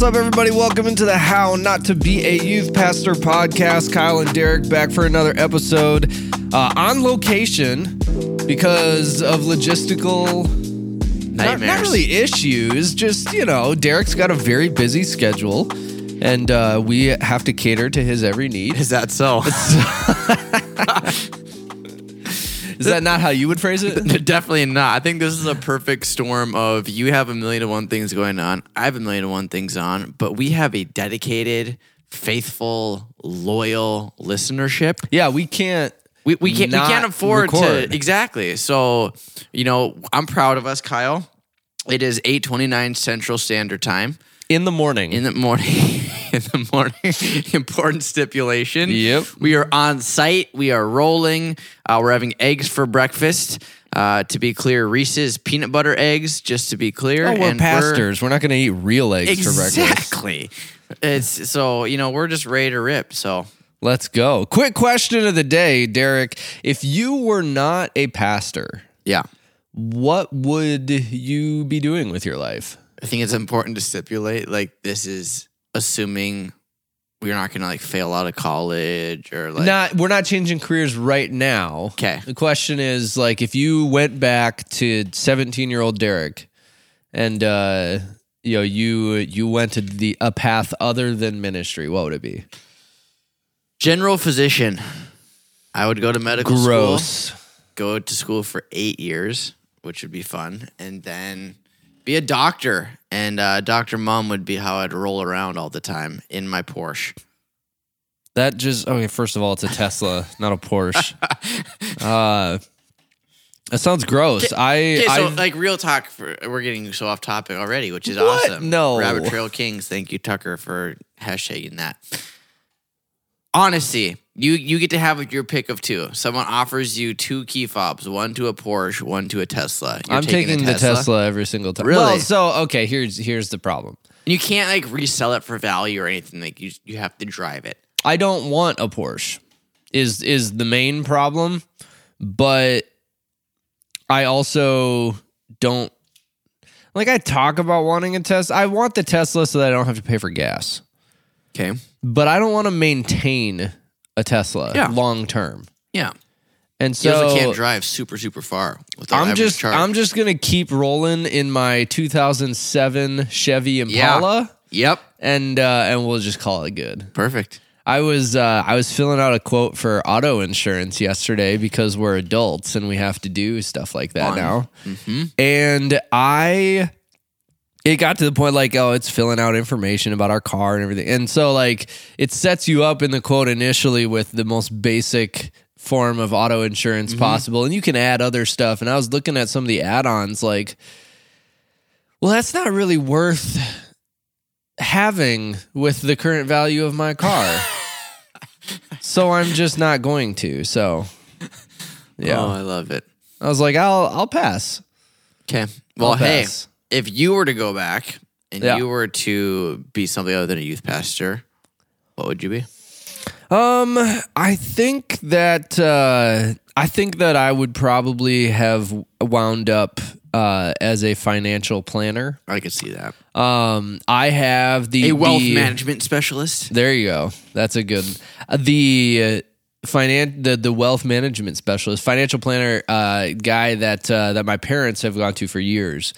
What's up, everybody? Welcome into the How Not to Be a Youth Pastor podcast. Kyle and Derek back for another episode uh, on location because of logistical not, Nightmares. not really issues. Just you know, Derek's got a very busy schedule, and uh, we have to cater to his every need. Is that so? Is that not how you would phrase it? Definitely not. I think this is a perfect storm of you have a million and one things going on. I have a million and one things on, but we have a dedicated, faithful, loyal listenership. Yeah, we can't. We, we can't we can't afford record. to exactly. So you know I'm proud of us, Kyle. It is 8:29 Central Standard Time In the morning. in the morning. in the morning, important stipulation. Yep. We are on site. We are rolling. Uh, we're having eggs for breakfast. Uh, to be clear, Reese's peanut butter eggs. Just to be clear, oh, we're And pastors. We're, not going to eat real eggs for breakfast. Exactly. It's so you know we're just ready to rip. So Let's go. Quick question of the day, Derek. If you were not a pastor, yeah, what would you be doing with your life? I think it's important to stipulate like this is assuming we're not going to like fail out of college or like not we're not changing careers right now. Okay. The question is like if you went back to 17-year-old Derek and uh you know you you went to the a path other than ministry, what would it be? general physician. I would go to medical school. Gross. go to school for eight years, which would be fun, and then be a doctor. And uh, Doctor Mom would be how I'd roll around all the time in my Porsche. That just okay. First of all, it's a Tesla, not a Porsche. Uh, that sounds gross. I, Okay, so I like real talk. For, we're getting so off topic already, which is What? awesome. No. Rabbit Trail Kings. Thank you, Tucker, for hashtagging that. Honesty, you you get to have your pick of two. Someone offers you two key fobs, one to a Porsche, one to a Tesla. You're I'm taking, the Tesla every single time. Really? Well, so okay, here's here's the problem. You can't like resell it for value or anything. Like you you have to drive it. I don't want a Porsche. Is is the main problem, but I also don't like I talk about wanting a Tesla. I want the Tesla so that I don't have to pay for gas. Okay. But I don't want to maintain a Tesla Yeah. long term. Yeah. And You so also can't drive super super far. Without I'm just charge. I'm just gonna keep rolling in my 2007 Chevy Impala, Yep. and uh, and we'll just call it good. Perfect. I was uh, I was filling out a quote for auto insurance yesterday because we're adults and we have to do stuff like that Fun. now. Mm-hmm. And I it got to the point like oh it's filling out information about our car and everything. And so like it sets you up in the quote initially with the most basic form of auto insurance mm-hmm. possible and you can add other stuff and I was looking at some of the add-ons like well that's not really worth having with the current value of my car. so I'm just not going to. So oh, yeah. Oh, I love it. I was like, I'll I'll pass. Okay. Well, hey. If you were to go back and Yeah. you were to be something other than a youth pastor, what would you be? Um, I think that uh, I think that I would probably have wound up uh, as a financial planner. I could see that. Um, I have the A wealth the- management specialist. There you go. That's a good uh, the. Uh, Finan- the the wealth management specialist, financial planner uh, guy that uh, that my parents have gone to for years.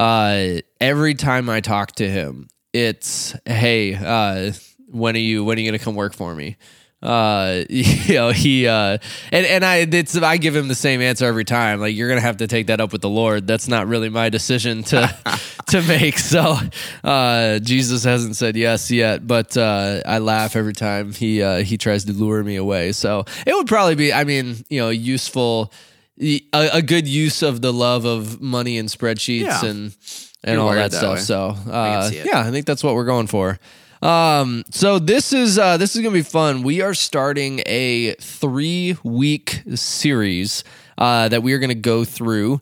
Uh, every time I talk to him, it's hey, uh, when are you when are you gonna come work for me? Uh, you know he uh, and and I it's I give him the same answer every time. Like you're gonna have to take that up with the Lord. That's not really my decision to to make. So uh, Jesus hasn't said yes yet, but uh, I laugh every time he uh, he tries to lure me away. So it would probably be, I mean, you know, useful. A, a good use of the love of money and spreadsheets Yeah. and and You're all wired that that stuff. way. So uh, see it. yeah, I think that's what we're going for. Um, so this is uh, this is gonna be fun. We are starting a three week series uh, that we are gonna go through,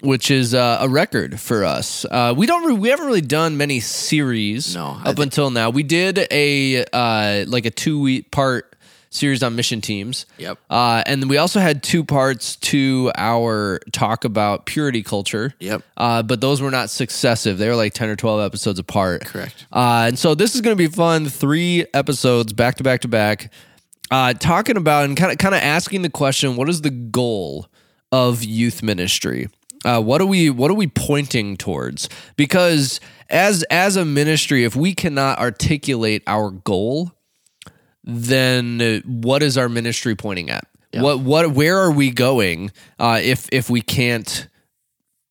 which is uh, a record for us. Uh, we don't re- we haven't really done many series No, I up until now. We did a uh, like a two week part series on mission teams. Yep. Uh, and then we also had two parts to our talk about purity culture. Yep. Uh, but those were not successive. They were like 10 or 12 episodes apart. Correct. Uh, and so this is going to be fun. Three episodes back to back to back, uh, talking about and kind of kind of asking the question: What is the goal of youth ministry? Uh, what are we What are we pointing towards? Because as as a ministry, if we cannot articulate our goal, then uh, what is our ministry pointing at? What what where are we going uh, if if we can't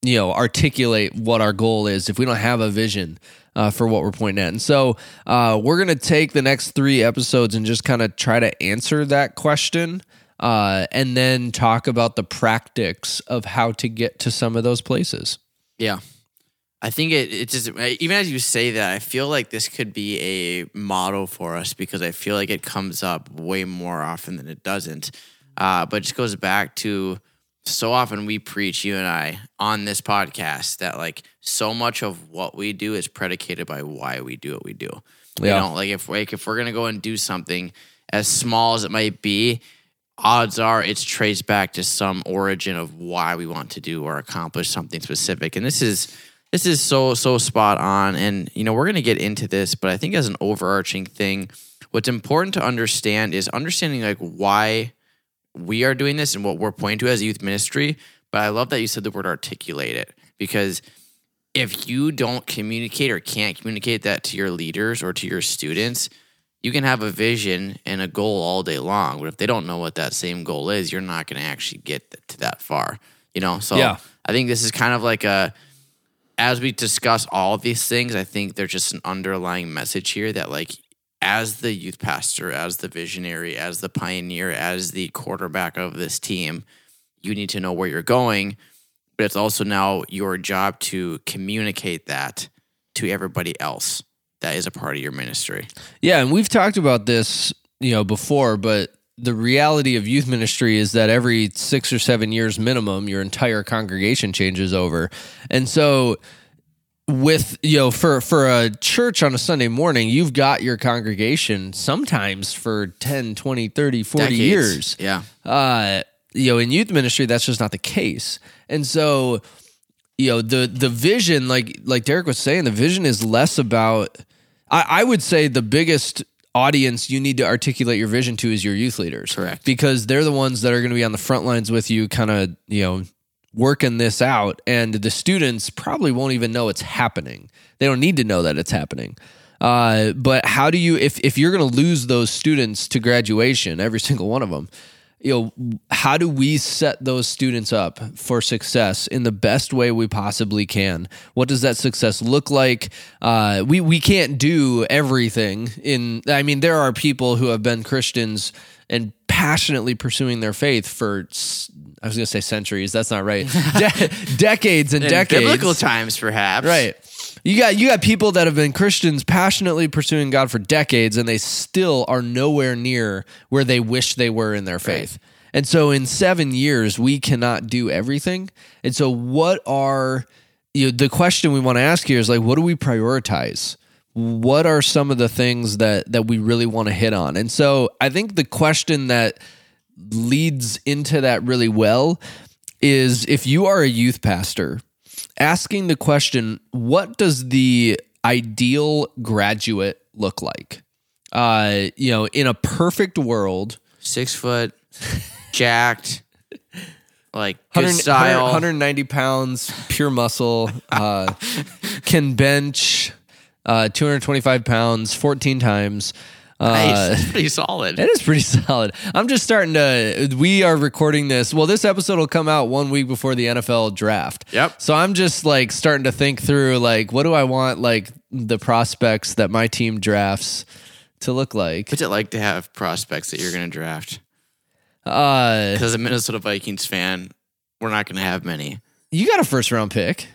you know articulate what our goal is if we don't have a vision uh, for what we're pointing at and so uh, we're gonna take the next three episodes and just kind of try to answer that question uh, and then talk about the practice of how to get to some of those places Yeah. I think it, it just, even as you say that, I feel like this could be a model for us because I feel like it comes up way more often than it doesn't. Uh, but it just goes back to so often we preach, you and I, on this podcast that like so much of what we do is predicated by why we do what we do. You Yeah. know, like if, like if we're going to go and do something as small as it might be, odds are it's traced back to some origin of why we want to do or accomplish something specific. And this is this is so so spot on. And you know, we're gonna get into this, but I think as an overarching thing, what's important to understand is understanding like why we are doing this and what we're pointing to as a youth ministry. But I love that you said the word articulate it because if you don't communicate or can't communicate that to your leaders or to your students, you can have a vision and a goal all day long, but if they don't know what that same goal is, you're not going to actually get to that far. You know, so Yeah. I think this is kind of like a as we discuss all these things, I think there's just an underlying message here that like as the youth pastor, as the visionary, as the pioneer, as the quarterback of this team, you need to know where you're going, but it's also now your job to communicate that to everybody else that is a part of your ministry. Yeah, and we've talked about this, you know, before, but the reality of youth ministry is that every 6 or 7 years minimum your entire congregation changes over. And so with you know for for a church on a Sunday morning, you've got your congregation sometimes for 10, 20, 30, 40 Decades. years Yeah. uh, you know, in youth ministry, that's just not the case. And so, you know, the the vision, like like Derek was saying, the vision is less about. I, I would say the biggest audience you need to articulate your vision to is your youth leaders, Correct. Because they're the ones that are going to be on the front lines with you, kind of you know working this out, and the students probably won't even know it's happening. They don't need to know that it's happening. Uh, but how do you if if you're going to lose those students to graduation, every single one of them? You know how do we set those students up for success in the best way we possibly can what does that success look like uh, we we can't do everything in i mean there are people who have been christians and passionately pursuing their faith for i was going to say centuries that's not right De- decades and In decades biblical times, perhaps. Right. You got you got people that have been Christians passionately pursuing God for decades and they still are nowhere near where they wish they were in their faith. And so in 7 years we cannot do everything. And so what are you know, the question we want to ask here is like what do we prioritize? What are some of the things that that we really want to hit on? And so I think the question that leads into that really well is if you are a youth pastor asking the question what does the ideal graduate look like? Uh you know in a perfect world. Six foot, jacked, like good 100 style. 190 pounds pure muscle uh can bench uh 225 pounds 14 times uh, Nice. That's pretty solid. It is pretty solid. I'm just starting to. We are recording this. Well, this episode will come out one week before the NFL draft. Yep. So I'm just like starting to think through like what do I want like the prospects that my team drafts to look like. What's it like to have prospects that you're going to draft? Uh, As a Minnesota Vikings fan, we're not going to have many. you got a first round pick.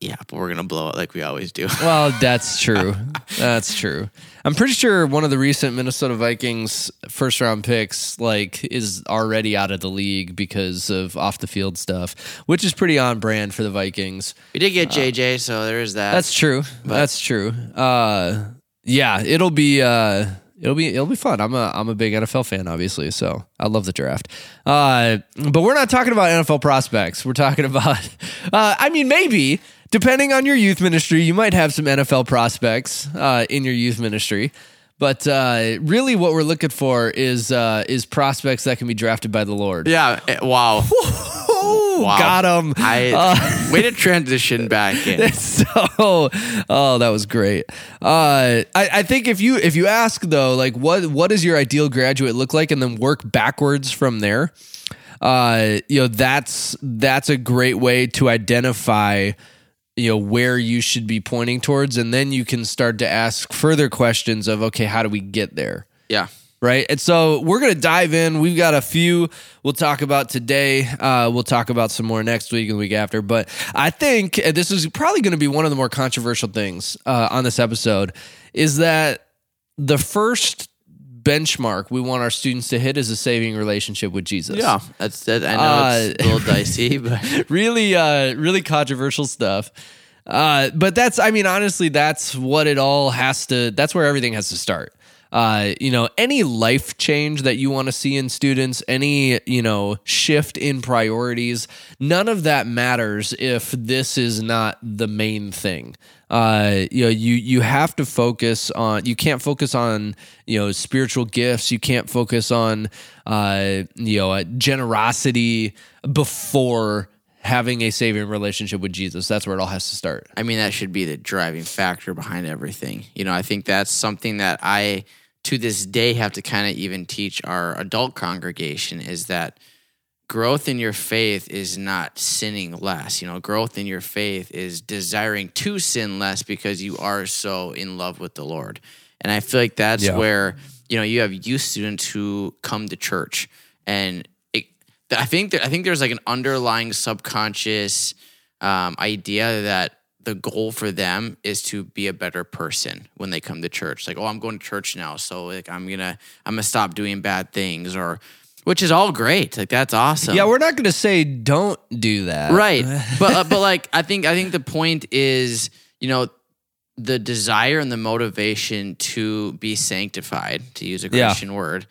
Yeah, but we're going to blow it like we always do. Well, that's true. that's true. I'm pretty sure one of the recent Minnesota Vikings first round picks like is already out of the league because of off the field stuff, which is pretty on brand for the Vikings. We did get JJ, so there's that. That's true. That's true. Uh, yeah, it'll be uh, it'll be it'll be fun. I'm a I'm a big NFL fan, obviously, so I love the draft. Uh, but we're not talking about NFL prospects. We're talking about, uh, I mean, maybe depending on your youth ministry, you might have some NFL prospects uh, in your youth ministry. But uh, really, what we're looking for is uh, is prospects that can be drafted by the Lord. Yeah. eh, Wow. Wow. Got him. I way to transition back in. so oh that was great uh I, I think if you if you ask though like what what does your ideal graduate look like and then work backwards from there uh you know that's that's a great way to identify you know where you should be pointing towards and then you can start to ask further questions of okay how do we get there Yeah. right? And so we're going to dive in. We've got a few we'll talk about today. Uh, we'll talk about some more next week and the week after. But I think and this is probably going to be one of the more controversial things uh, on this episode is that the first benchmark we want our students to hit is a saving relationship with Jesus. Yeah. That's that. I know it's a little dicey, but really uh really controversial stuff uh but that's i mean honestly that's what it all has to that's where everything has to start uh you know any life change that you want to see in students any you know shift in priorities none of that matters if this is not the main thing. Uh you know you you have to focus on you can't focus on you know spiritual gifts. You can't focus on uh you know uh, generosity before having a saving relationship with Jesus. That's where it all has to start. I mean, that should be the driving factor behind everything. You know, I think that's something that I, to this day, have to kind of even teach our adult congregation is that growth in your faith is not sinning less. You know, growth in your faith is desiring to sin less because you are so in love with the Lord. And I feel like that's Yeah. where, you know, you have youth students who come to church and it, I think that, I think there's like an underlying subconscious um, idea that the goal for them is to be a better person when they come to church. Like, oh, I'm going to church now, so like I'm gonna I'm gonna stop doing bad things, or which is all great. Like that's awesome. yeah we're not going to say don't do that right. but uh, but like I think I think the point is you know the desire and the motivation to be sanctified, to use a Yeah. Christian word,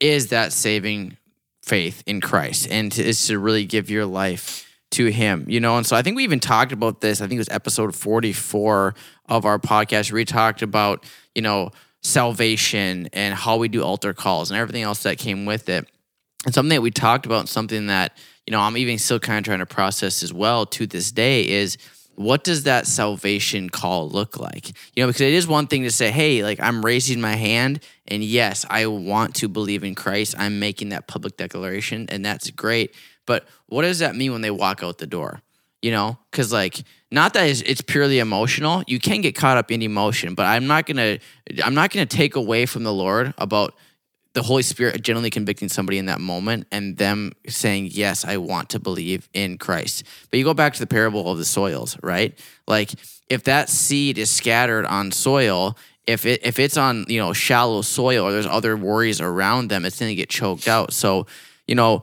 is that saving faith in Christ, and to, is to really give your life to Him. You know, and so I think we even talked about this. I think it was episode forty-four of our podcast. We talked about you know salvation and how we do altar calls and everything else that came with it. And something that we talked about, something that you know I'm even still kind of trying to process as well to this day is what does that salvation call look like? You know, because it is one thing to say, hey, like I'm raising my hand and yes, I want to believe in Christ. I'm making that public declaration and that's great. But what does that mean when they walk out the door? You know, because like not that it's, purely emotional. You can get caught up in emotion, but I'm not gonna I'm not gonna take away from the Lord about the Holy Spirit generally convicting somebody in that moment and them saying, Yes, I want to believe in Christ. But you go back to the parable of the soils, right? Like if that seed is scattered on soil, if it if it's on, you know, shallow soil or there's other worries around them, it's gonna get choked out. So, you know,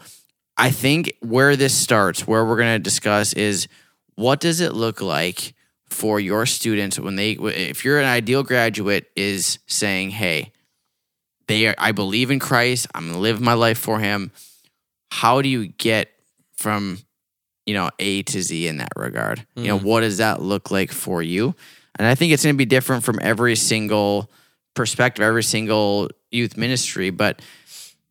I think where this starts, where we're gonna discuss is what does it look like for your students when they if you're an ideal graduate is saying, Hey, they are, I believe in Christ. I'm gonna live my life for Him. How do you get from you know A to Z in that regard? You know, mm-hmm. what does that look like for you? And I think it's gonna be different from every single perspective, every single youth ministry, but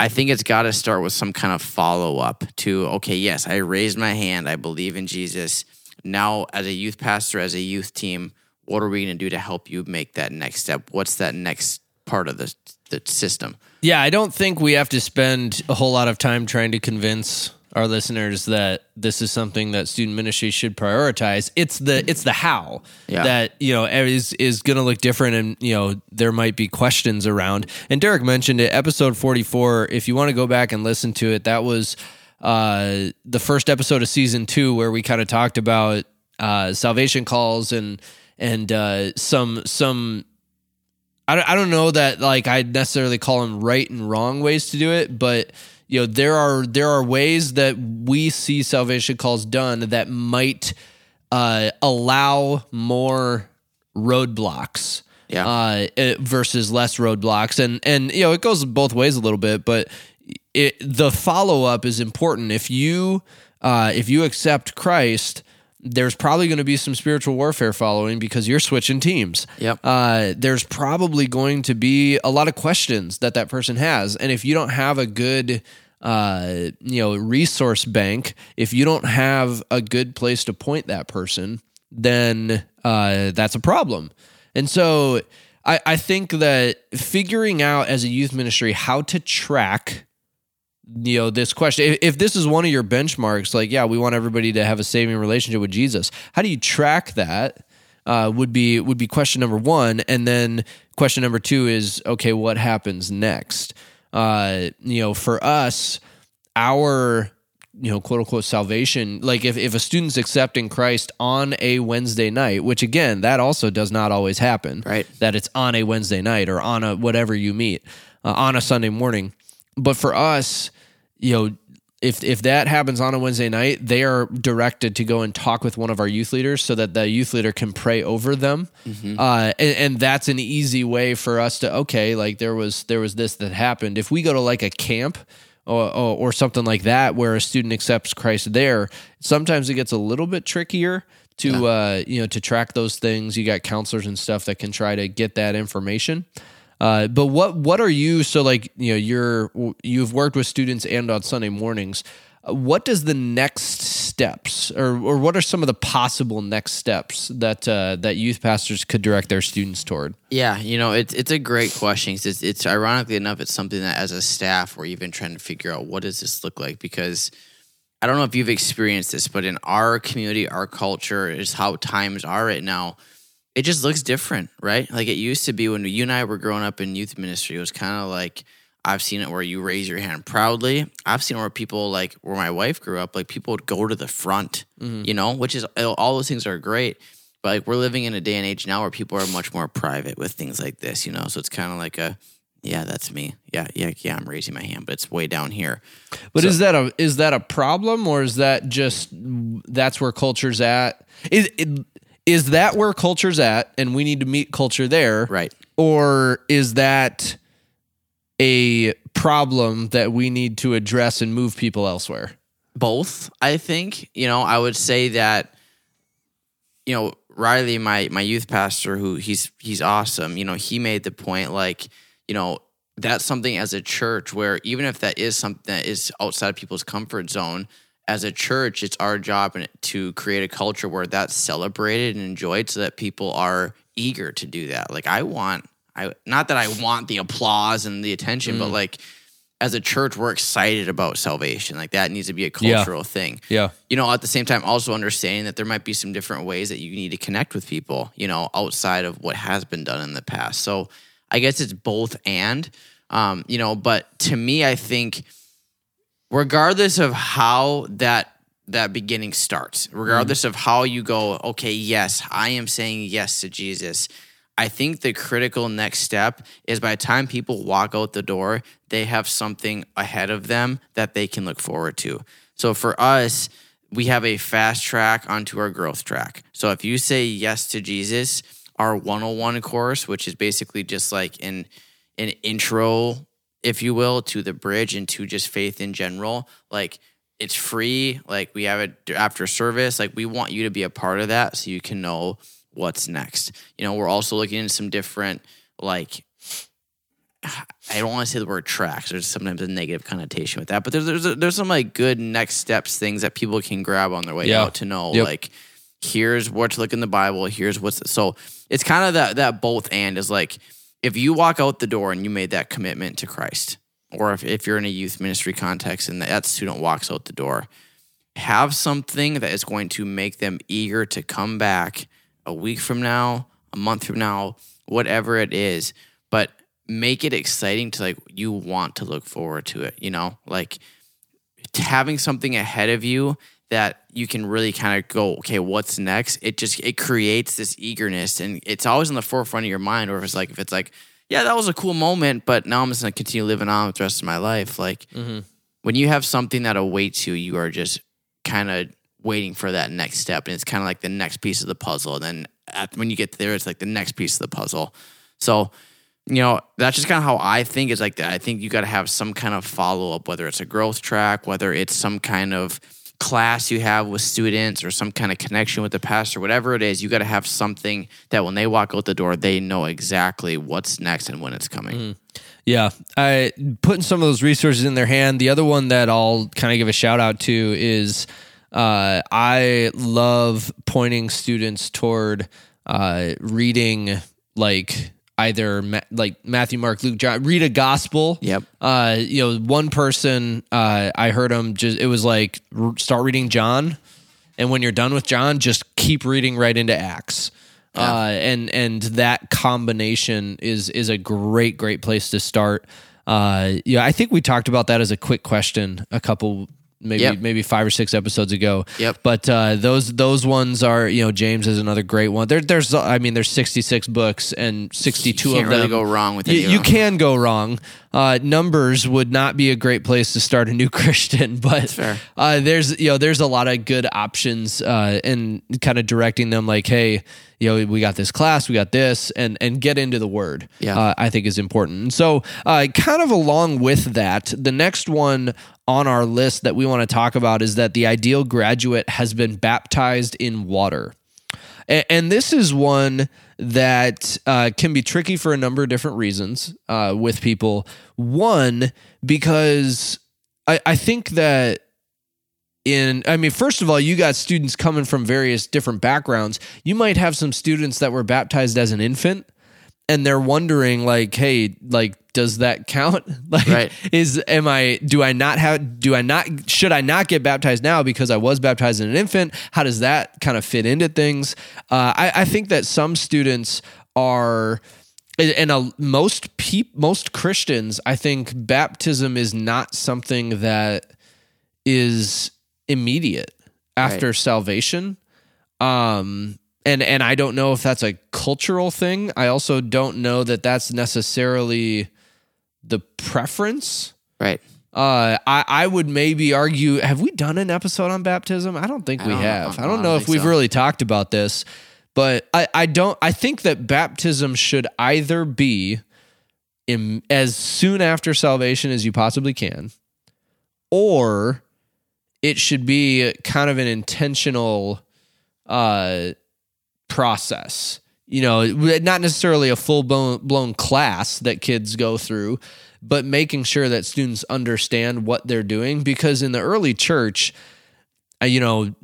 I think it's got to start with some kind of follow up to okay, yes, I raised my hand, I believe in Jesus. Now, as a youth pastor, as a youth team, what are we going to do to help you make that next step? What's that next part of the the system? Yeah, I don't think we have to spend a whole lot of time trying to convince our listeners that this is something that student ministry should prioritize. It's the it's the how Yeah. that you know is is going to look different, and you know there might be questions around. And Derek mentioned it, episode forty four. If you want to go back and listen to it, that was uh, the first episode of season two where we kind of talked about uh, salvation calls and and uh, some some I don't, I don't know that like I'd necessarily call them right and wrong ways to do it, but you know there are there are ways that we see salvation calls done that might uh, allow more roadblocks Yeah. uh, eh, versus less roadblocks, and and you know it goes both ways a little bit, but it, the follow up is important. If you uh, if you accept Christ, there's probably going to be some spiritual warfare following because you're switching teams. Yep. Uh, there's probably going to be a lot of questions that that person has, and if you don't have a good uh, you know resource bank, if you don't have a good place to point that person, then uh, that's a problem. And so I, I think that figuring out as a youth ministry how to track you know this question. If, if this is one of your benchmarks like yeah we want everybody to have a saving relationship with jesus how do you track that uh, would be would be question number one. And then question number two is okay what happens next? Uh, you know for us our you know quote unquote salvation like if, if a student's accepting christ on a wednesday night which again that also does not always happen Right. that it's on a wednesday night or on a whatever you meet uh, on a sunday morning. But for us you know if if that happens on a Wednesday night, they are directed to go and talk with one of our youth leaders so that the youth leader can pray over them, uh, and, and that's an easy way for us to okay, like there was there was this that happened. If we go to like a camp or, or, or something like that where a student accepts Christ there, sometimes it gets a little bit trickier to uh, you know to track those things. You got counselors and stuff that can try to get that information. Uh, but what what are you so like you know you're you've worked with students and on Sunday mornings. What does the next steps, or or what are some of the possible next steps that uh, that youth pastors could direct their students toward? Yeah, you know, it's it's a great question. It's, it's ironically enough, it's something that as a staff we're even trying to figure out what does this look like because I don't know if you've experienced this, but in our community, our culture is how times are right now. It just looks different, right? Like it used to be when you and I were growing up in youth ministry. It was kind of like I've seen it where you raise your hand proudly. I've seen where people like where my wife grew up, like people would go to the front, mm-hmm. you know, which is all those things are great. But like we're living in a day and age now where people are much more private with things like this, you know. So it's kind of like a, yeah, that's me. Yeah, yeah, yeah. I'm raising my hand, but it's way down here. But is that a is that a problem or is that just that's where culture's at? Is it, is that where culture's at and we need to meet culture there? Right. Or is that a problem that we need to address and move people elsewhere? both i think you know i would say that you know riley my my youth pastor who he's he's awesome you know he made the point like you know that's something as a church where even if that is something that is outside of people's comfort zone as a church it's our job to create a culture where that's celebrated and enjoyed so that people are eager to do that like i want i not that i want the applause and the attention but like as a church, we're excited about salvation. Like that needs to be a Yeah. cultural thing. Yeah. You know, at the same time, also understanding that there might be some different ways that you need to connect with people, you know, outside of what has been done in the past. So I guess it's both and, um, you know, but to me, I think regardless of how that that beginning starts, mm-hmm. regardless of how you go, okay, yes, I am saying yes to Jesus. I think the critical next step is by the time people walk out the door, they have something ahead of them that they can look forward to. So for us, we have a fast track onto our growth track. So if you say yes to Jesus, our 101 course, which is basically just like an an intro, if you will, to the bridge and to just faith in general, like it's free. Like we have it after service. Like we want you to be a part of that so you can know what's next. You know, we're also looking into some different like I don't want to say the word tracks. There's sometimes a negative connotation with that, but there's there's there's some like good next steps things that people can grab on their way Yeah. out to know Yep. like here's what to look in the Bible. Here's what's so it's kind of that that both and is like if you walk out the door and you made that commitment to Christ, or if, if you're in a youth ministry context and that student walks out the door, have something that is going to make them eager to come back a week from now, a month from now, whatever it is, but make it exciting to like you want to look forward to it, you know? Like having something ahead of you that you can really kind of go, okay, what's next? It just it creates this eagerness and it's always in the forefront of your mind. Or if it's like if it's like, yeah, that was a cool moment, but now I'm just gonna continue living on with the rest of my life. Like mm-hmm. when you have something that awaits you, you are just kind of waiting for that next step, and it's kind of like the next piece of the puzzle. And then at, when you get there, it's like the next piece of the puzzle. So, you know, that's just kind of how I think is like that. I think you got to have some kind of follow up, whether it's a growth track, whether it's some kind of class you have with students or some kind of connection with the pastor, whatever it is, you got to have something that when they walk out the door, they know exactly what's next and when it's coming. Yeah, I putting some of those resources in their hand. The other one that I'll kind of give a shout out to is uh, I love pointing students toward uh, reading like either Ma- like Matthew, Mark, Luke, John. Read a gospel. Yep. Uh, you know, one person uh, I heard him just it was like r- start reading John, and when you're done with John, just keep reading right into Acts. Uh, and and that combination is is a great great place to start. Uh, yeah, I think we talked about that as a quick question a couple maybe Yep. maybe five or six episodes ago. Yep. But uh, those those ones are you know James is another great one. There there's I mean there's 66 books and 62 You can't of really them go wrong with you, you can go wrong. Uh, numbers would not be a great place to start a new Christian, but uh, there's you know there's a lot of good options uh, and kind of directing them like, hey, you know, we got this class, we got this, and and get into the Word. Yeah. uh, I think is important. And so, uh, kind of along with that, the next one on our list that we want to talk about is that the ideal graduate has been baptized in water. A- And this is one that uh, can be tricky for a number of different reasons uh, with people. One, because I, I think that in, I mean, first of all, you got students coming from various different backgrounds. You might have some students that were baptized as an infant and they're wondering like hey like does that count? Like Right. is am i do i not have do i not should i not get baptized now because i was baptized as an infant? How does that kind of fit into things? Uh, I, I think that some students are and uh, most peop, most christians i think baptism is not something that is immediate after salvation. Um and and I don't know if that's a cultural thing. I also don't know that that's necessarily the preference. Right. Uh, I I would maybe argue. Have we done an episode on baptism? I don't think we don't- have. I I don't don't know if we've so. really talked about this, but I I don't. I think that baptism should either be in, as soon after salvation as you possibly can, or it should be kind of an intentional uh process. You know, not necessarily a full blown, blown class that kids go through, but making sure that students understand what they're doing. Because in the early church, uh, you know,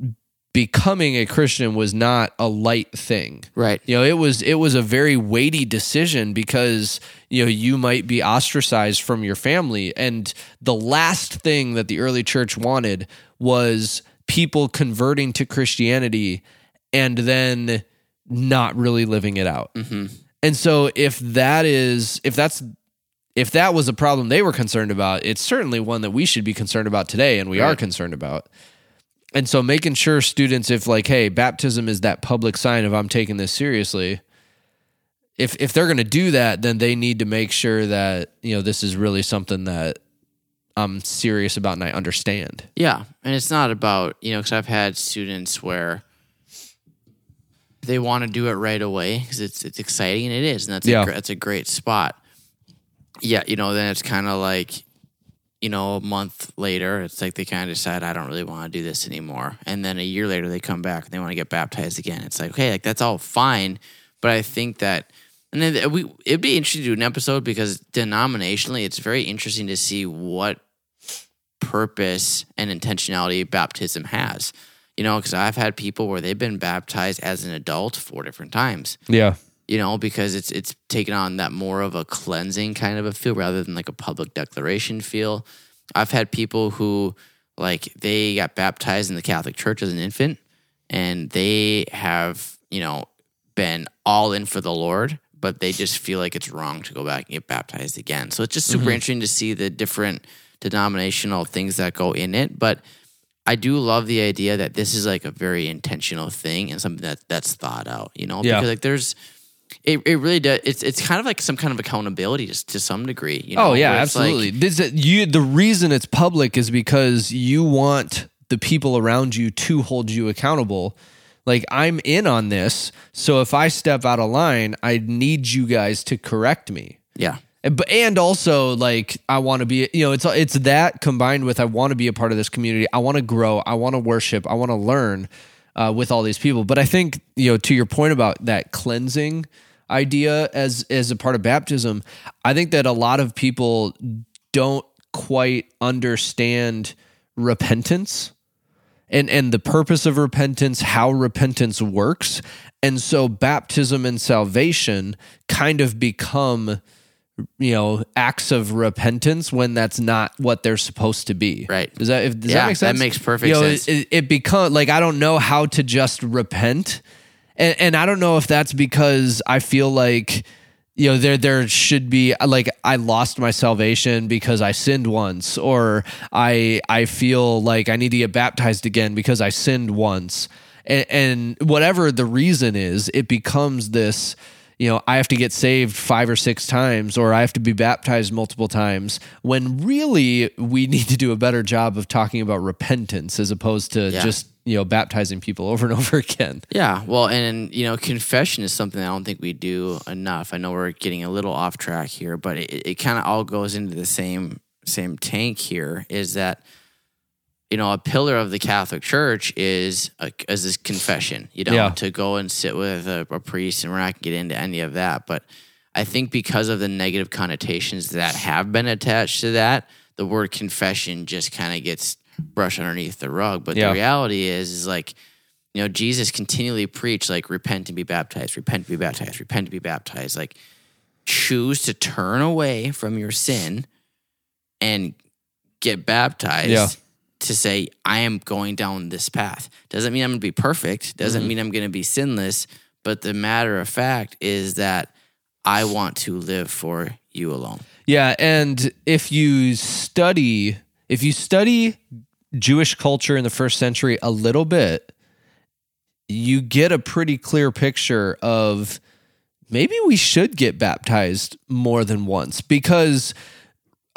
becoming a Christian was not a light thing. Right. You know, it was it was a very weighty decision because you know you might be ostracized from your family, and the last thing that the early church wanted was people converting to Christianity and then not really living it out. Mm-hmm. And so if that is if that's if that was a problem they were concerned about, it's certainly one that we should be concerned about today and we are concerned about. And so making sure students if like hey, baptism is that public sign of I'm taking this seriously. If if they're going to do that, then they need to make sure that, you know, this is really something that I'm serious about and I understand. Yeah, and it's not about you know because I've had students where they want to do it right away because it's it's exciting and it is, and that's Yeah. a, that's a great spot. Yeah, you know, then it's kind of like you know a month later, it's like they kind of decide I don't really want to do this anymore, and then a year later they come back and they want to get baptized again. It's like okay, like that's all fine, but I think that. And then we it'd be interesting to do an episode because denominationally, it's very interesting to see what purpose and intentionality baptism has. You know, because I've had people where they've been baptized as an adult four different times. Yeah. You know, because it's it's taken on that more of a cleansing kind of a feel rather than like a public declaration feel. I've had people who like they got baptized in the Catholic Church as an infant, and they have you know been all in for the Lord, but they just feel like it's wrong to go back and get baptized again. So it's just super mm-hmm. interesting to see the different denominational things that go in it. But I do love the idea that this is like a very intentional thing and something that that's thought out. You know, Yeah. because like there's. It, it really does. It's it's kind of like some kind of accountability to, to some degree. You oh, know, Oh yeah, it's like- absolutely. this, you the reason it's public is because you want the people around you to hold you accountable. Like I'm in on this. So if I step out of line, I need you guys to correct me. Yeah. And, also like I want to be you know it's it's that combined with I want to be a part of this community. I want to grow. I want to worship. I want to learn uh, with all these people. But I think you know to your point about that cleansing idea as as a part of baptism, I think that a lot of people don't quite understand repentance and and the purpose of repentance, how repentance works. And so baptism and salvation kind of become you know acts of repentance when that's not what they're supposed to be Right. does that if, does Yeah, that make sense that makes perfect you know, sense. it, it become like i don't know how to just repent and, and i don't know if that's because i feel like you know there there should be like i lost my salvation because i sinned once or i i feel like i need to get baptized again because i sinned once and, and whatever the reason is it becomes this you know, I have to get saved five or six times or I have to be baptized multiple times when really we need to do a better job of talking about repentance as opposed to Yeah. just, you know, baptizing people over and over again. Yeah, well, and you know, confession is something I don't think we do enough. I know we're getting a little off track here, but it, it kind of all goes into the same same tank here. Is that you know a pillar of the Catholic Church is a, is this confession. You know, Yeah. to go and sit with a, a priest, and we're not going to get into any of that, but I think because of the negative connotations that have been attached to that, the word confession just kind of gets brushed underneath the rug. But Yeah. the reality is, is like you know, Jesus continually preached like repent and be baptized, repent and be baptized, repent and be baptized. Like choose to turn away from your sin and get baptized Yeah. To say, I am going down this path. Doesn't mean I'm gonna be perfect, doesn't Mm-hmm. mean I'm gonna be sinless, but the matter of fact is that I want to live for you alone. Yeah, and if you study if you study Jewish culture in the first century a little bit, you get a pretty clear picture of maybe we should get baptized more than once because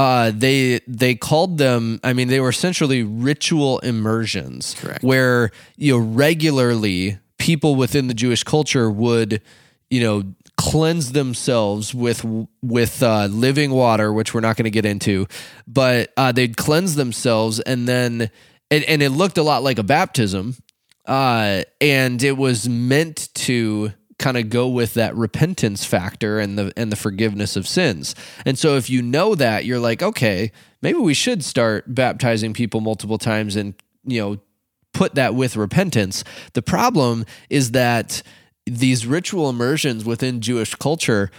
uh, they they called them. I mean, they were essentially ritual immersions, Correct. where you know regularly people within the Jewish culture would you know cleanse themselves with with uh, living water, which we're not going to get into, but uh, they'd cleanse themselves and then and, and it looked a lot like a baptism, uh, and it was meant to kind of go with that repentance factor and the and the forgiveness of sins. And so if you know that, you're like, okay, maybe we should start baptizing people multiple times and you know put that with repentance. The problem is that these ritual immersions within Jewish culture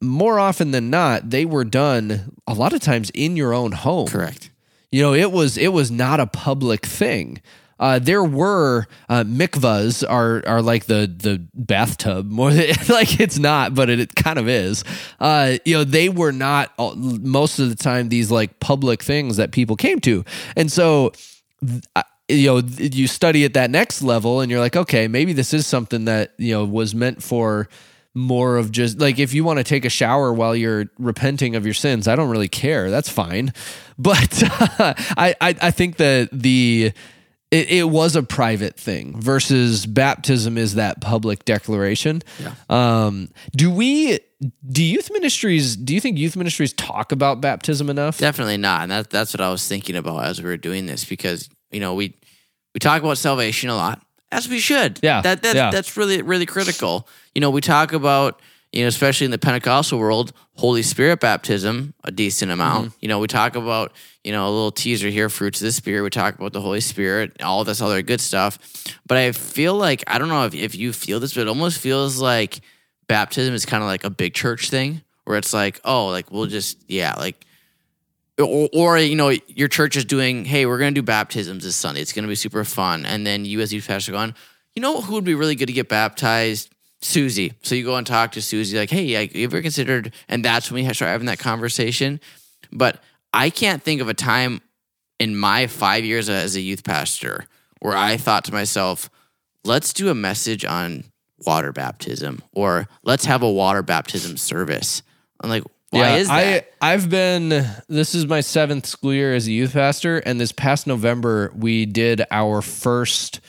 more often than not they were done a lot of times in your own home. Correct. You know, it was it was not a public thing. Uh, there were uh, mikvahs are are like the the bathtub more than, like it's not, but it, it kind of is. Uh, you know, they were not most of the time these like public things that people came to, and so you know you study at that next level, and you're like, okay, maybe this is something that you know was meant for more of just like if you want to take a shower while you're repenting of your sins i don't really care. That's fine. But I, I i think that the it, it was a private thing versus baptism is that public declaration Yeah. um do we do youth ministries do you think youth ministries talk about baptism enough Definitely not. And that, that's what I was thinking about as we were doing this because, you know, we we talk about salvation a lot, as we should. Yeah, That, that yeah. That's really, really critical. You know, we talk about, you know, especially in the Pentecostal world, Holy Spirit baptism, a decent amount. Mm-hmm. You know, we talk about, you know, a little teaser here, fruits of the Spirit. We talk about the Holy Spirit, all this other good stuff. But I feel like, I don't know if, if you feel this, but it almost feels like baptism is kind of like a big church thing where it's like, oh, like we'll just, yeah, like, or, or you know your church is doing hey we're going to do baptisms this sunday it's going to be super fun and then you as youth pastor going you know who would be really good to get baptized susie. So you go and talk to susie like hey like, you ever considered and that's when we start having that conversation. But i can't think of a time in my five years as a youth pastor where i thought to myself let's do a message on water baptism or let's have a water baptism service. I'm like why is that? I I've been this is my seventh school year as a youth pastor, and this past November we did our first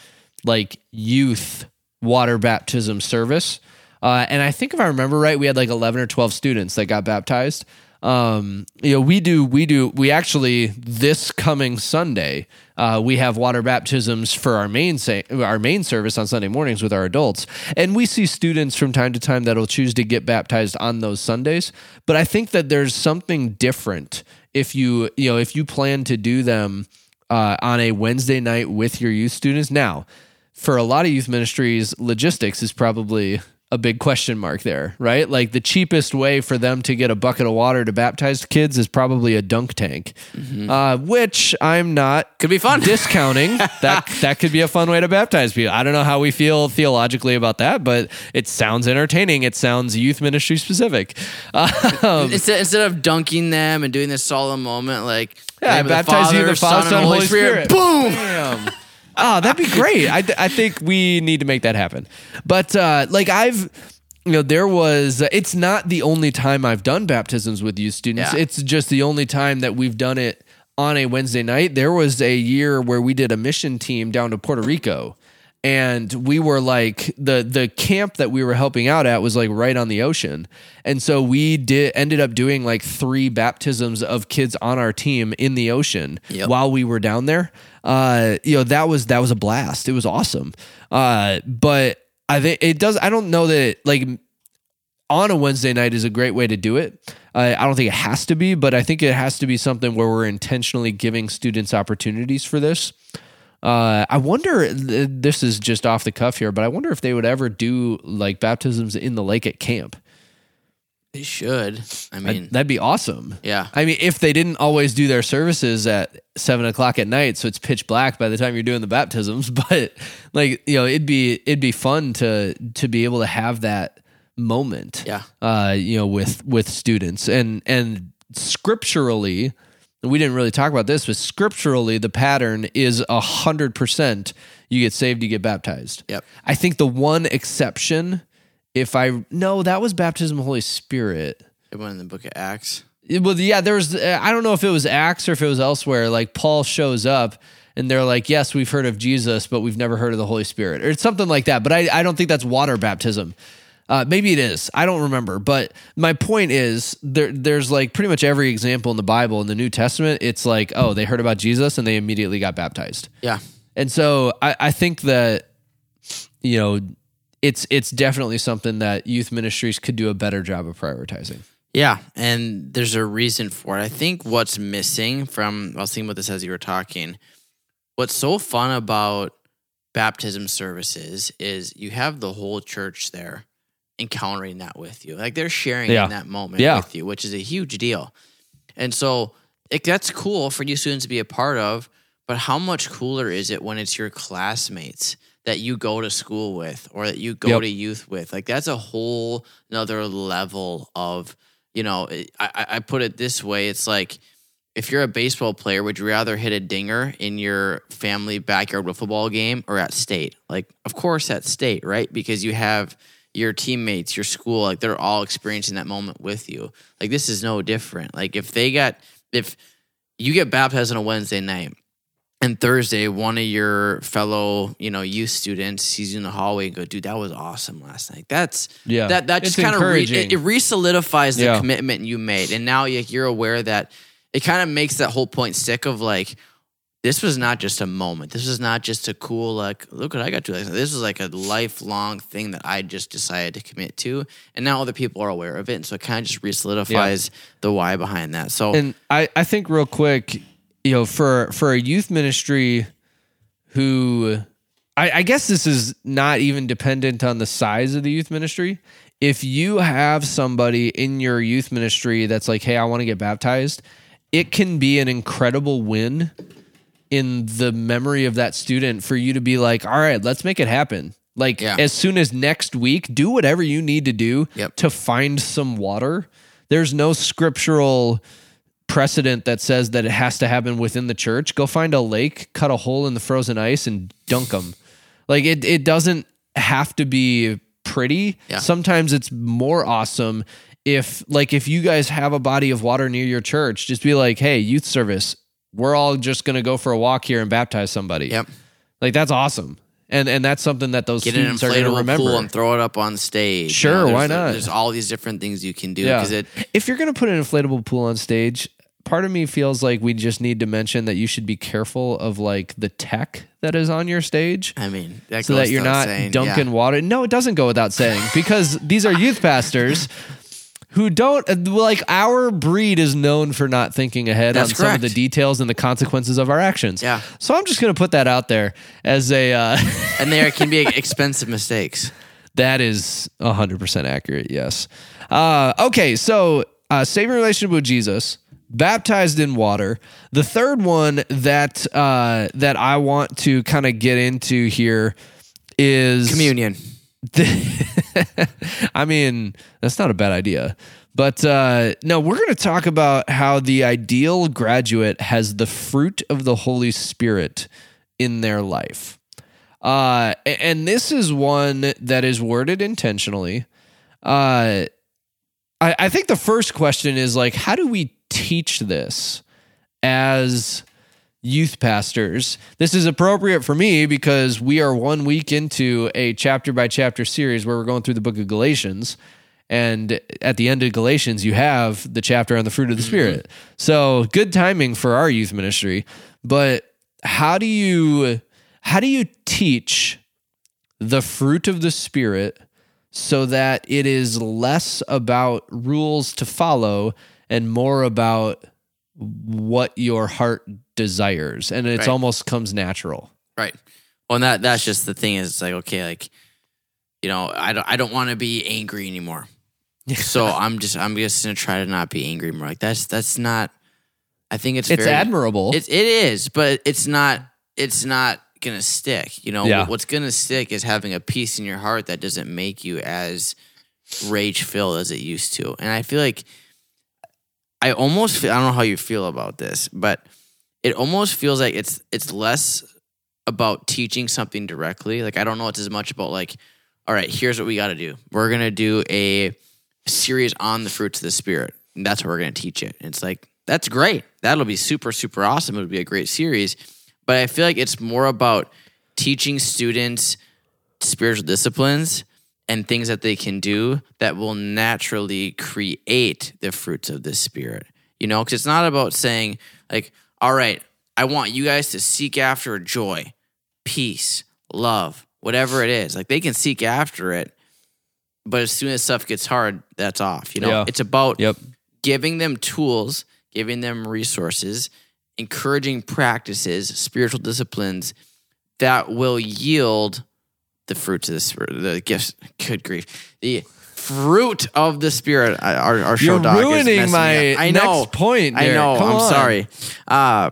like youth water baptism service. Uh, and I think if I remember right, we had like 11 or 12 students that got baptized. Um, you know, we do, we do, we actually this coming Sunday, uh, we have water baptisms for our main sa- our main service on Sunday mornings with our adults, and we see students from time to time that'll choose to get baptized on those Sundays. But I think that there's something different if you you know if you plan to do them uh, on a Wednesday night with your youth students. Now, for a lot of youth ministries, logistics is probably a big question mark there, right? Like the cheapest way for them to get a bucket of water to baptize kids is probably a dunk tank, uh, which I'm not Could be fun. discounting. that that could be a fun way to baptize people. I don't know how we feel theologically about that, but it sounds entertaining. It sounds youth ministry specific. Um, instead, instead of dunking them and doing this solemn moment, like yeah, I name of the baptize you in the Father, Son, and Holy Spirit. Boom. Oh, that'd be great. I, I think we need to make that happen. But uh, like I've, you know, there was. It's not the only time I've done baptisms with youth students. Yeah. It's just the only time that we've done it on a Wednesday night. There was a year where we did a mission team down to Puerto Rico. And we were like the the camp that we were helping out at was like right on the ocean, and so we did ended up doing like three baptisms of kids on our team in the ocean Yep. while we were down there. Uh, you know that was that was a blast. It was awesome. Uh, but I think it does. I don't know that like on a Wednesday night is a great way to do it. Uh, I don't think it has to be, but I think it has to be something where we're intentionally giving students opportunities for this. Uh, I wonder. This is just off the cuff here, but I wonder if they would ever do like baptisms in the lake at camp. They should. I mean, That'd be awesome. yeah. I mean, if they didn't always do their services at seven o'clock at night, so it's pitch black by the time you're doing the baptisms, but like you know, it'd be it'd be fun to to be able to have that moment. Yeah. Uh, you know, with with students and and scripturally, we didn't really talk about this, but scripturally, the pattern is a hundred percent. You get saved, you get baptized. Yep. I think the one exception, if I no, that was baptism of the Holy Spirit. It went in the book of Acts. It- Well, yeah, there was. I don't know if it was Acts or if it was elsewhere. Like Paul shows up, and they're like, "Yes, we've heard of Jesus, but we've never heard of the Holy Spirit," or it's something like that. But I, I don't think that's water baptism. Uh, maybe it is. I don't remember. But my point is, there, there's like pretty much every example in the Bible in the New Testament. It's like, oh, they heard about Jesus and they immediately got baptized. Yeah. And so I, I think that you know it's it's definitely something that youth ministries could do a better job of prioritizing. Yeah, and there's a reason for it. I think what's missing from I was thinking about this as you were talking. What's so fun about baptism services is you have the whole church there encountering that with you. Like they're sharing Yeah. in that moment Yeah. with you, which is a huge deal. And so it, that's cool for you students to be a part of, but how much cooler is it when it's your classmates that you go to school with or that you go Yep. to youth with? Like that's a whole another level of, you know, eh, I, I I put it this way. It's like if you're a baseball player, would you rather hit a dinger in your family backyard with football game or at state? Like, of course, at state, right? Because you have your teammates, your school, like they're all experiencing that moment with you. Like, this is no different. Like, if they got, if you get baptized on a Wednesday night and Thursday, one of your fellow, you know, youth students sees you in the hallway and go, dude, that was awesome last night. That's, Yeah. that, that just kind of re- it, it re-solidifies the Yeah. commitment you made. And now you- you're aware that it kind of makes that whole point stick of like, this was not just a moment. This was not just a cool, like, look what I got to. This was like a lifelong thing that I just decided to commit to. And now other people are aware of it. And so it kind of just re solidifies the why behind that. So, And I, I think real quick, you know, for for a youth ministry who I, I guess this is not even dependent on the size of the youth ministry. If you have somebody in your youth ministry that's like, hey, I want to get baptized, it can be an incredible win in the memory of that student for you to be like, all right, let's make it happen. Like Yeah. as soon as next week, do whatever you need to do Yep. to find some water. There's no scriptural precedent that says that it has to happen within the church. Go find a lake, cut a hole in the frozen ice, and dunk them. Like it, it doesn't have to be pretty. Yeah. Sometimes it's more awesome if, like, if you guys have a body of water near your church, just be like, hey, youth service, we're all just gonna go for a walk here and baptize somebody. yep. Like that's awesome. and and that's something that those Get an students are going to remember. pool and throw it up on stage. Sure, there's- why not? There's all these different things you can do Yeah. because it. if you're going to put an inflatable pool on stage, part of me feels like we just need to mention that you should be careful of like the tech that is on your stage. I mean, that So that you're not saying, dunking yeah. water. No, it doesn't go without saying because these are youth pastors who don't like our breed is known for not thinking ahead That's on some of the details and the consequences of our actions. Yeah. So I'm just going to put that out there as a uh, and there can be expensive mistakes. That is 100% accurate, yes. Uh, okay, so uh, saving relationship with Jesus, baptized in water. The third one that uh, that I want to kind of get into here is Communion. I mean, that's not a bad idea. But uh, no, we're going to talk about how the ideal graduate has the fruit of the Holy Spirit in their life. Uh, and this is one that is worded intentionally. Uh, I, I think the first question is like, how do we teach this as youth pastors? This is appropriate for me because we are one week into a chapter by chapter series where we're going through the book of Galatians. And at the end of Galatians, you have the chapter on the fruit of the mm-hmm. Spirit. So good timing for our youth ministry. But how do you how do you teach the fruit of the Spirit so that it is less about rules to follow and more about what your heart desires and it Right. almost comes natural Right. Well, and that that's just the thing is it's like okay, like you know, I don't I don't want to be angry anymore. so I'm just I'm just gonna try to not be angry more Like that's that's not. I think it's it's very, admirable It, it is, but it's not. It's not gonna stick. You know, Yeah. what's gonna stick is having a peace in your heart that doesn't make you as rage filled as it used to. And I feel like I almost feel. I don't know how you feel about this, but it almost feels like it's it's less about teaching something directly. Like I don't know it's as much about like, all right, here's what we got to do. We're gonna do a series on the fruits of the spirit. And that's what we're gonna teach it. And it's like that's great. That'll be super super awesome. It'll be a great series. But I feel like it's more about teaching students spiritual disciplines and things that they can do that will naturally create the fruits of the spirit. You know, because it's not about saying, like, all right, I want you guys to seek after joy, peace, love, whatever it is. Like, they can seek after it, but as soon as stuff gets hard, that's off. You know, Yeah. it's about yep giving them tools, giving them resources, encouraging practices, spiritual disciplines that will yield the fruits of the spirit, the gifts. Good grief, the fruit of the spirit. Our, our show You're dog is ruining messing my. I know. next point, I know. Come I'm on. sorry. Uh,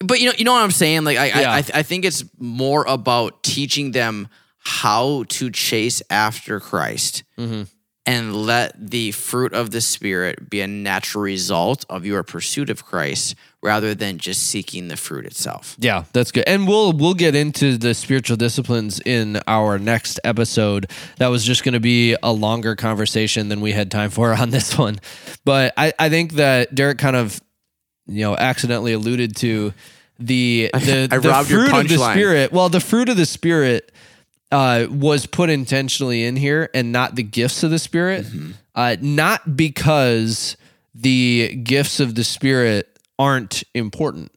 but you know, you know what I'm saying. Like, I, Yeah. I, I, I think it's more about teaching them how to chase after Christ Mm-hmm. and let the fruit of the spirit be a natural result of your pursuit of Christ rather than just seeking the fruit itself. Yeah, that's good. And we'll we'll get into the spiritual disciplines in our next episode. That was just going to be a longer conversation than we had time for on this one. But I, I think that Derek kind of you know accidentally alluded to the the, I the robbed your fruit of the punchline. spirit. Well, the fruit of the spirit uh, was put intentionally in here and not the gifts of the spirit. Mm-hmm. Uh, not because the gifts of the spirit aren't important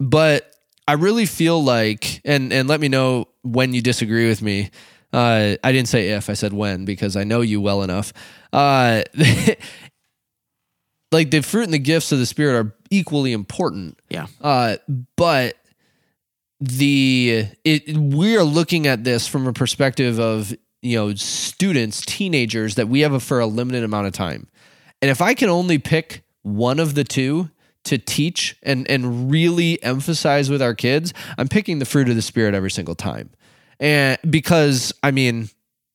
but I really feel like, and and let me know when you disagree with me. Uh, I didn't say if, I said when because I know you well enough. Uh, like the fruit and the gifts of the spirit are equally important. Yeah. Uh, but the it we are looking at this from a perspective of you know students, teenagers that we have a, for a limited amount of time, and if I can only pick one of the two to teach and and really emphasize with our kids, I'm picking the fruit of the spirit every single time, and because I mean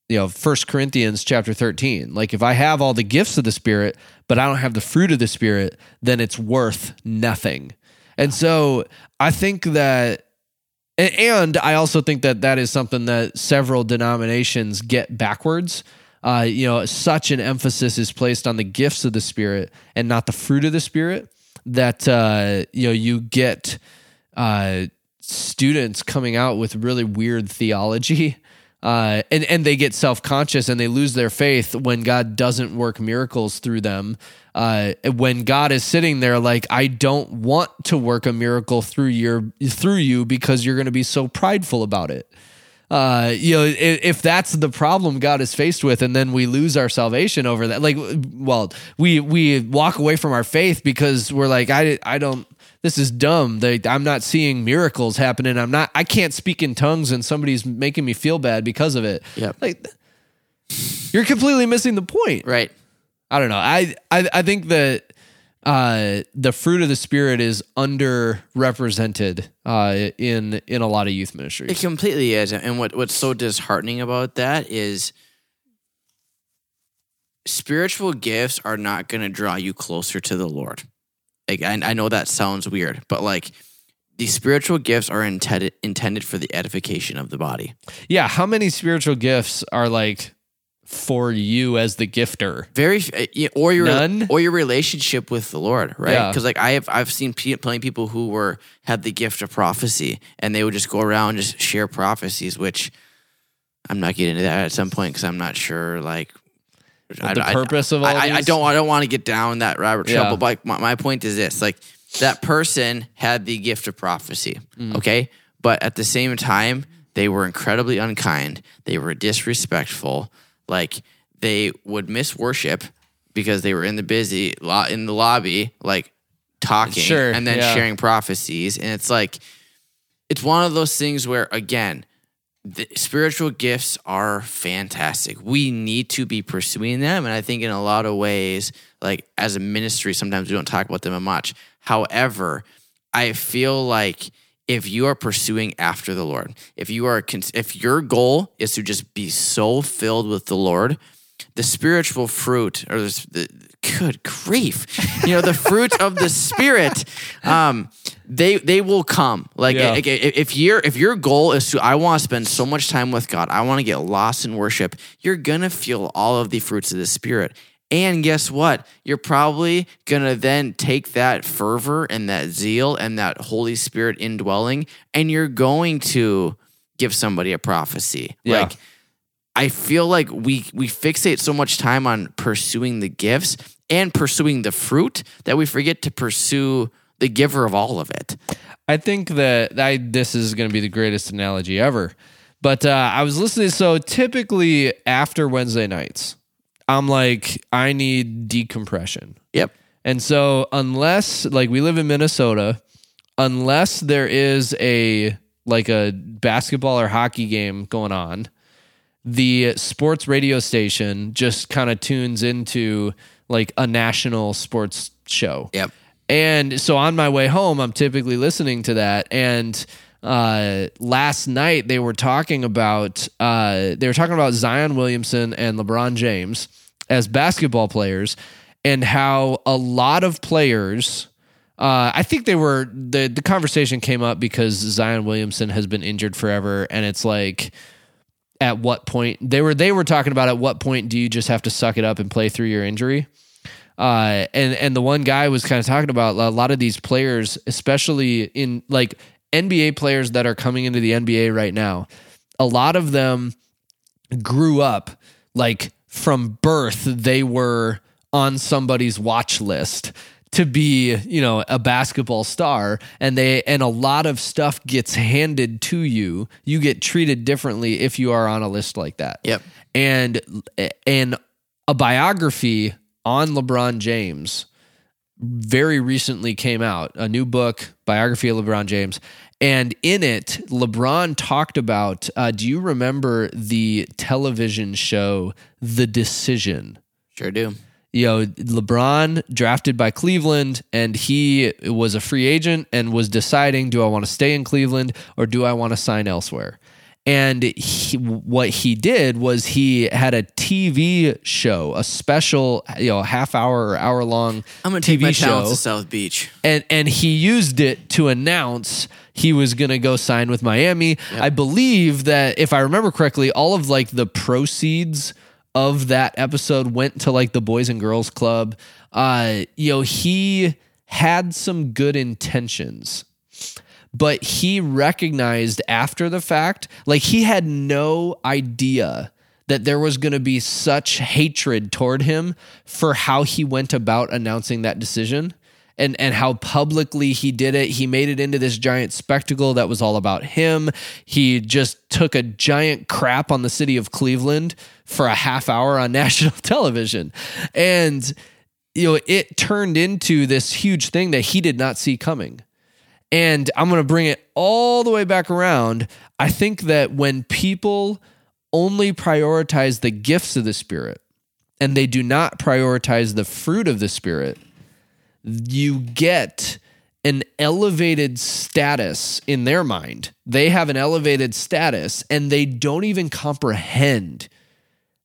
you know first corinthians chapter 13 like if i have all the gifts of the spirit but i don't have the fruit of the spirit then it's worth nothing. And so i think that and i also think that that is something that several denominations get backwards. Uh, you know such an emphasis is placed on the gifts of the spirit and not the fruit of the spirit that uh, you know you get uh, students coming out with really weird theology. Uh, and and they get self conscious and they lose their faith when God doesn't work miracles through them. Uh, when God is sitting there like, I don't want to work a miracle through your through you because you're going to be so prideful about it. Uh, you know, if, if that's the problem God is faced with, and then we lose our salvation over that, like, well, we we walk away from our faith because we're like, I I don't this is dumb. They, I'm not seeing miracles happening. I'm not. I can't speak in tongues, and somebody's making me feel bad because of it. Yeah, Like you're completely missing the point. Right. I don't know. I I, I think that uh, the fruit of the spirit is underrepresented uh, in in a lot of youth ministries. It completely is. And what, what's so disheartening about that is spiritual gifts are not going to draw you closer to the Lord. Like, I, I know that sounds weird, but like the spiritual gifts are intended intended for the edification of the body. Yeah. How many spiritual gifts are like for you as the gifter? Very uh, or your None? or your relationship with the Lord, right? Yeah. Because like I have I've seen plenty of people who were had the gift of prophecy and they would just go around and just share prophecies, which I'm not getting into that at some point because I'm not sure like the purpose of all I, I, I don't I don't want to get down that rabbit trail, Yeah. but like my, my point is this: like that person had the gift of prophecy, Mm. okay, but at the same time they were incredibly unkind. They were disrespectful. Like they would miss worship because they were in the busy lot in the lobby, like talking Sure, and then yeah. sharing prophecies, and it's like it's one of those things where again the spiritual gifts are fantastic. We need to be pursuing them. And I think in a lot of ways, like as a ministry, sometimes we don't talk about them much. However, I feel like if you are pursuing after the Lord, if you are, if your goal is to just be so filled with the Lord, the spiritual fruit or the, the good grief, you know, the fruit of the spirit, um, they they will come. Like Yeah. if your if your goal is to, I want to spend so much time with God, I want to get lost in worship. You're gonna feel all of the fruits of the spirit. And guess what? You're probably gonna then take that fervor and that zeal and that Holy Spirit indwelling, and you're going to give somebody a prophecy. Yeah. Like I feel like we we fixate so much time on pursuing the gifts and pursuing the fruit that we forget to pursue the giver of all of it. I think that I, this is going to be the greatest analogy ever. But uh, I was listening. So typically after Wednesday nights, I'm like, I need decompression. Yep. And so unless like we live in Minnesota, unless there is a like a basketball or hockey game going on, the sports radio station just kind of tunes into like a national sports show. Yep. And so on my way home, I'm typically listening to that. And uh, last night they were talking about uh, they were talking about Zion Williamson and LeBron James as basketball players, and how a lot of players. Uh, I think they were the the conversation came up because Zion Williamson has been injured forever, and it's like at what point they were they were talking about at what point do you just have to suck it up and play through your injury uh, and and the one guy was kind of talking about a lot of these players, especially in like NBA players that are coming into the NBA right now. A lot of them grew up like from birth; they were on somebody's watch list to be, you know, a basketball star, and they and a lot of stuff gets handed to you. You get treated differently if you are on a list like that Yep. and and a biography on LeBron James very recently came out a new book biography of LeBron James and in it LeBron talked about uh, do you remember the television show The Decision Sure do. you know, LeBron drafted by Cleveland and he was a free agent and was deciding do I want to stay in Cleveland or do I want to sign elsewhere? And he, what he did was he had a TV show, a special, you know, half hour or hour long I'm gonna take TV my show talents to South Beach. and and he used it to announce he was going to go sign with Miami. I believe that if I remember correctly, all of like the proceeds of that episode went to like the Boys and Girls Club. Uh, you know, he had some good intentions, but he recognized after the fact, like he had no idea that there was going to be such hatred toward him for how he went about announcing that decision and and how publicly he did it. He made it into this giant spectacle that was all about him. He just took a giant crap on the city of Cleveland for a half hour on national television. And you know, it turned into this huge thing that he did not see coming. And I'm going to bring it all the way back around. I think that when people only prioritize the gifts of the Spirit and they do not prioritize the fruit of the Spirit, you get an elevated status in their mind. They have an elevated status and they don't even comprehend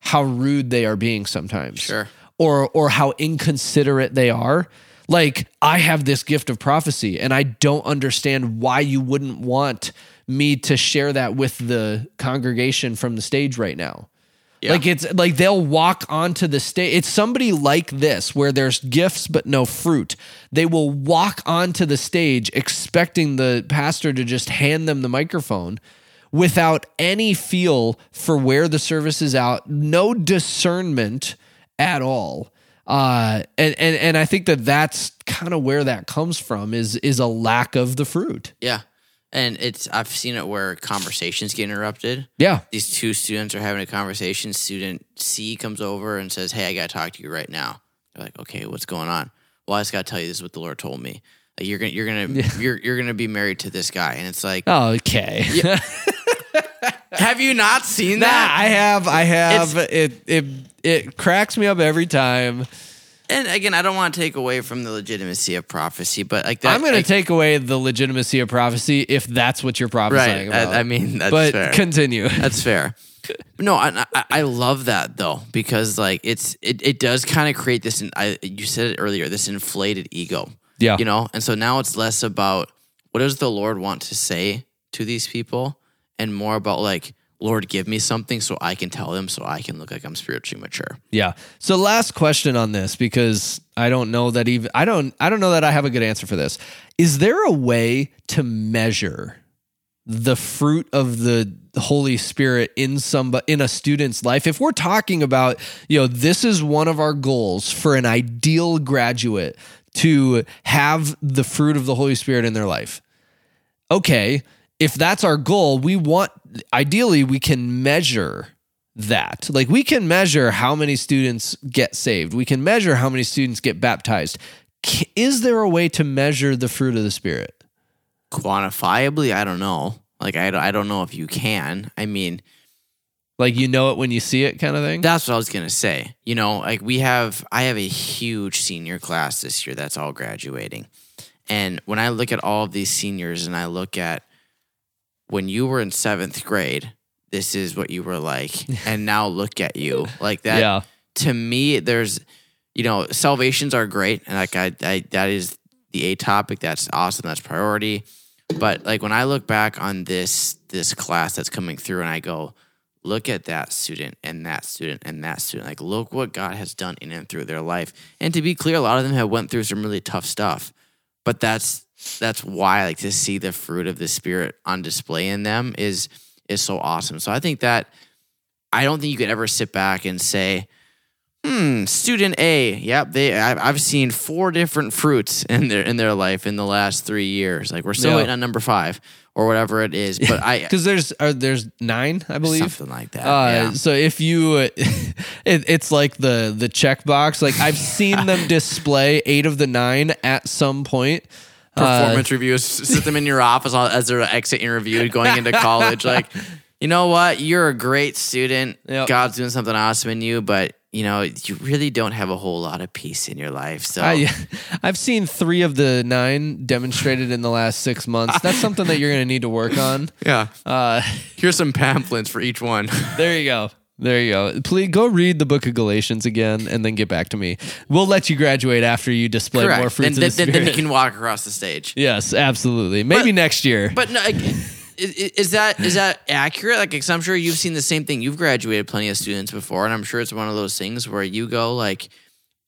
how rude they are being sometimes. Sure. Or or how inconsiderate they are. Like I have this gift of prophecy and I don't understand why you wouldn't want me to share that with the congregation from the stage right now. Yeah. Like it's like they'll walk onto the stage. It's somebody like this where there's gifts but no fruit. They will walk onto the stage expecting the pastor to just hand them the microphone without any feel for where the service is out, no discernment at all. Uh, and and and I think that that's kind of where that comes from is is a lack of the fruit. Yeah. And it's I've seen it where conversations get interrupted. Yeah, These two students are having a conversation. Student C comes over and says, Hey, I gotta talk to you right now. They're like, Okay, what's going on? Well, I just gotta tell you this is what the Lord told me. Like you're gonna you're gonna you're you're gonna be married to this guy. And it's like oh, okay. Have you not seen Nah, that? I have, I have. It it it cracks me up every time. And again, I don't want to take away from the legitimacy of prophecy, but like that I'm going like, to take away the legitimacy of prophecy if that's what you're prophesying right. about. I, I mean that's but fair. continue. That's fair. No, I, I I love that though because like it's it, it does kind of create this. And I you said it earlier, this inflated ego. Yeah. you know, and so now it's less about what does the Lord want to say to these people, and more about like Lord, give me something so I can tell them, so I can look like I'm spiritually mature. Yeah. So last question on this because I don't know that even I don't I don't know that I have a good answer for this. Is there a way to measure the fruit of the Holy Spirit in some in a student's life? If we're talking about, you know, this is one of our goals for an ideal graduate to have the fruit of the Holy Spirit in their life. Okay, if that's our goal, we want ideally we can measure that. Like we can measure how many students get saved. We can measure how many students get baptized. Is there a way to measure the fruit of the spirit? Quantifiably, I don't know. Like I I don't know if you can. I mean, Like you know it when you see it kind of thing? That's what I was gonna say. You know, like we have, I have a huge senior class this year that's all graduating, and when I look at all of these seniors, and I look at when you were in seventh grade, this is what you were like, and now look at you, like that. yeah. To me, there's, you know, salvations are great, and like I, I that is the a topic. That's awesome. That's priority. But like when I look back on this this class that's coming through, and I go, look at that student and that student and that student. Like, look what God has done in and through their life. And to be clear, a lot of them have went through some really tough stuff. But that's that's why I like to see the fruit of the spirit on display in them is is so awesome. So I think that I don't think you could ever sit back and say, hmm, student A, yep, they I've, I've seen four different fruits in their in their life in the last three years. Like we're still Yeah. waiting on number five or whatever it is. But I Because there's there's nine, I believe. something like that. Uh, yeah. So if you, uh, it, it's like the the checkbox. Like I've seen them display eight of the nine at some point. Uh, performance reviews. Sit them in your office as they're exiting review going into college. Like, you know what? You're a great student. Yep. God's doing something awesome in you, but you know you really don't have a whole lot of peace in your life. So I, I've seen three of the nine demonstrated in the last six months. That's something that you're going to need to work on. yeah, Uh, here's some pamphlets for each one. there you go. There you go. Please go read the book of Galatians again and then get back to me. We'll let you graduate after you display more Correct. fruits Then, of the then, then, then you can walk across the stage. yes, absolutely. Maybe But- next year. But no, like, is, is that is that accurate? Like, 'cause I'm sure you've seen the same thing. You've graduated plenty of students before, and I'm sure it's one of those things where you go like,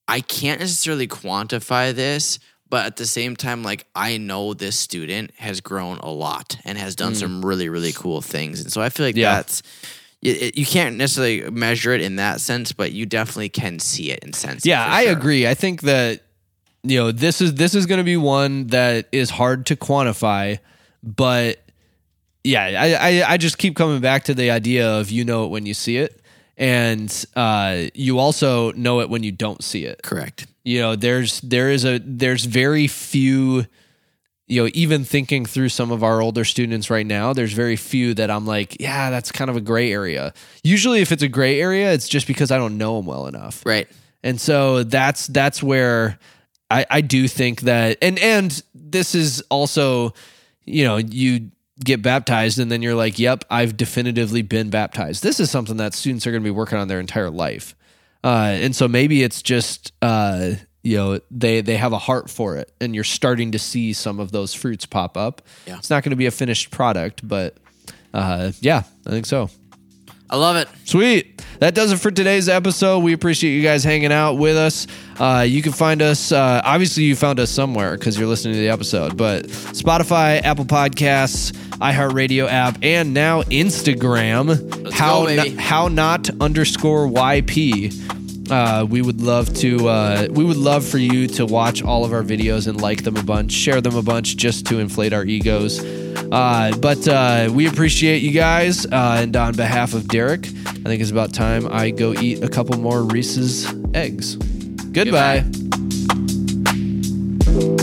I can't necessarily quantify this, but at the same time, like I know this student has grown a lot and has done some really really cool things, and so I feel like Mm. Yeah. that's. You, you can't necessarily measure it in that sense, but you definitely can see it and sense. Yeah, I sure. agree. I think that you know this is this is going to be one that is hard to quantify, but yeah, I, I I just keep coming back to the idea of you know it when you see it, and uh, you also know it when you don't see it. Correct. You know, there's there is a there's very few. You know, even thinking through some of our older students right now, there's very few that I'm like, yeah, that's kind of a gray area. Usually, if it's a gray area, it's just because I don't know them well enough. Right. And so that's that's where I, I do think that and and this is also, you know, you get baptized and then you're like, yep, I've definitively been baptized. This is something that students are going to be working on their entire life. Uh, and so maybe it's just uh, you know they they have a heart for it and you're starting to see some of those fruits pop up. Yeah. It's not going to be a finished product, but uh, yeah, I think so. I love it. Sweet. That does it for today's episode. We appreciate you guys hanging out with us. Uh, you can find us, uh, obviously, you found us somewhere because you're listening to the episode, but Spotify, Apple Podcasts, iHeartRadio app, and now Instagram. Let's how, go, how not underscore YP. Uh, we would love to. Uh, we would love for you to watch all of our videos and like them a bunch, share them a bunch, just to inflate our egos. Uh, but uh, we appreciate you guys, uh, and on behalf of Derek, I think it's about time I go eat a couple more Reese's eggs. Goodbye. Goodbye.